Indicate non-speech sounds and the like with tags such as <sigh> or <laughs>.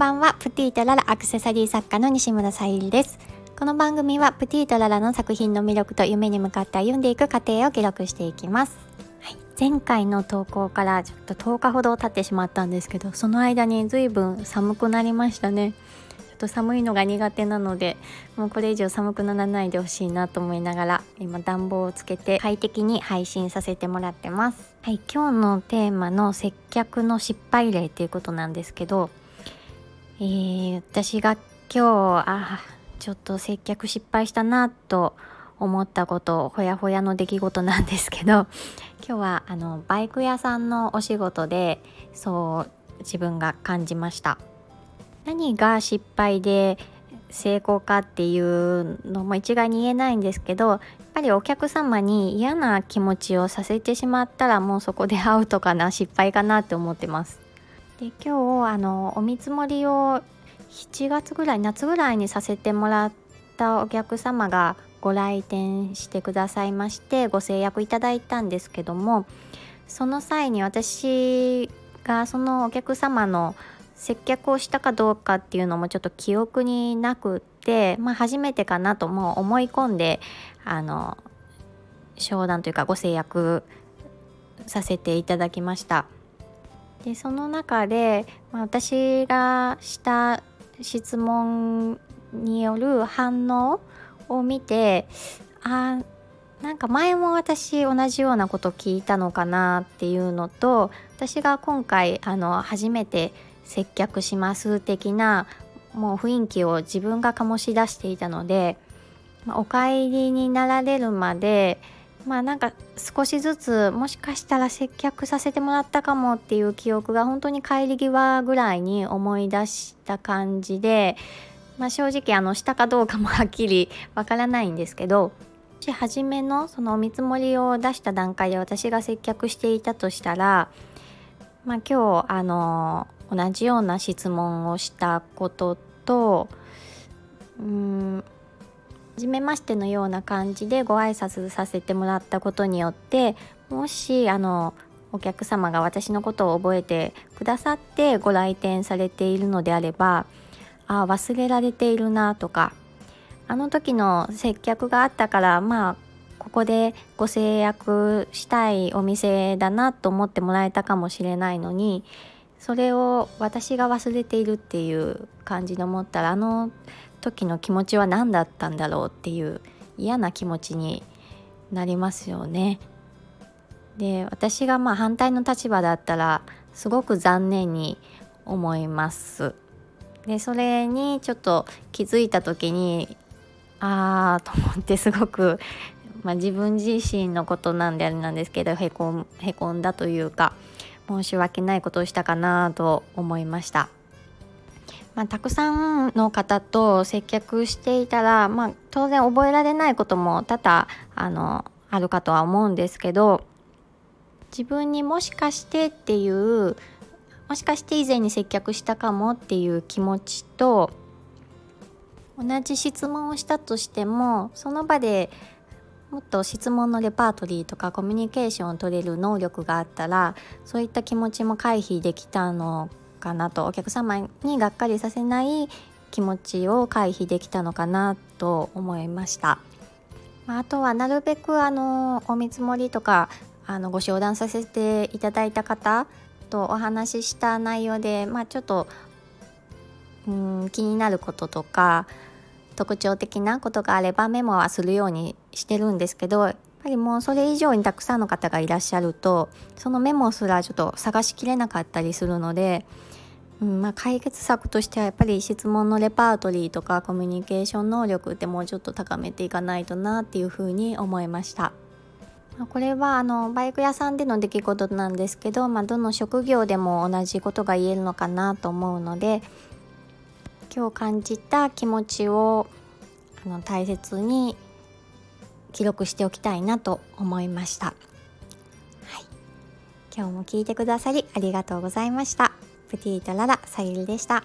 ばんは。プティとララアクセサリー作家の西村さゆりです。この番組はプティとララの作品の魅力と夢に向かって歩んでいく過程を記録していきます、はい、前回の投稿からちょっと10日ほど経ってしまったんですけどその間に随分寒くなりましたね。ちょっと寒いのが苦手なのでもうこれ以上寒くならないでほしいなと思いながら今暖房をつけて快適に配信させてもらってます。はい。今日のテーマの接客の失敗例っていうことなんですけどえー、私が今日あちょっと接客失敗したなと思ったことほやほやの出来事なんですけど <laughs> 今日はあのバイク屋さんのお仕事でそう自分が感じました。何が失敗で成功かっていうのも一概に言えないんですけどやっぱりお客様に嫌な気持ちをさせてしまったらもうそこでアウトかな失敗かなって思ってます。で今日あのお見積もりを7月ぐらい夏ぐらいにさせてもらったお客様がご来店してくださいましてご制約いただいたんですけどもその際に私がそのお客様の接客をしたかどうかっていうのもちょっと記憶になくって、まあ、初めてかなとも思い込んであの商談というかご制約させていただきました。でその中で、まあ、私がした質問による反応を見てあなんか前も私同じようなこと聞いたのかなっていうのと私が今回あの初めて接客します的なもう雰囲気を自分が醸し出していたので、まあ、お帰りになられるまでまあなんか少しずつもしかしたら接客させてもらったかもっていう記憶が本当に帰り際ぐらいに思い出した感じで、まあ、正直あのしたかどうかもはっきり <laughs> わからないんですけど初めのそのお見積もりを出した段階で私が接客していたとしたら、まあ、今日あの同じような質問をしたこととうん初めましてのような感じでご挨拶させてもらったことによってもしあのお客様が私のことを覚えてくださってご来店されているのであればあ忘れられているなとかあの時の接客があったからまあここでご制約したいお店だなと思ってもらえたかもしれないのにそれを私が忘れているっていう感じで思ったらあの時の気持ちは何だったんだろうっていう嫌な気持ちになりますよね。で私がまあ反対の立場だったらすごく残念に思います。でそれにちょっと気づいた時にああと思ってすごく、まあ、自分自身のことなんであれなんですけどへこへこんだというか申し訳ないことをしたかなと思いました。まあ、たくさんの方と接客していたら、まあ、当然覚えられないことも多々あのあるかとは思うんですけど自分にもしかしてっていうもしかして以前に接客したかもっていう気持ちと同じ質問をしたとしてもその場でもっと質問のレパートリーとかコミュニケーションを取れる能力があったらそういった気持ちも回避できたのかなとお客様にがっかりさせない気持ちを回避できたのかなと思いました。あとはなるべくあのお見積もりとかあのご商談させていただいた方とお話しした内容で、まあ、ちょっとうん気になることとか特徴的なことがあればメモはするようにしてるんですけどやっぱりもうそれ以上にたくさんの方がいらっしゃるとそのメモすらちょっと探しきれなかったりするのでうんまあ、解決策としてはやっぱり質問のレパートリーとかコミュニケーション能力ってもうちょっと高めていかないとなっていうふうに思いました。これはあのバイク屋さんでの出来事なんですけど、まあ、どの職業でも同じことが言えるのかなと思うので今日感じた気持ちをあの大切に記録しておきたいなと思いました。はい、今日も聞いてくださりありがとうございました。プティートララさゆりでした。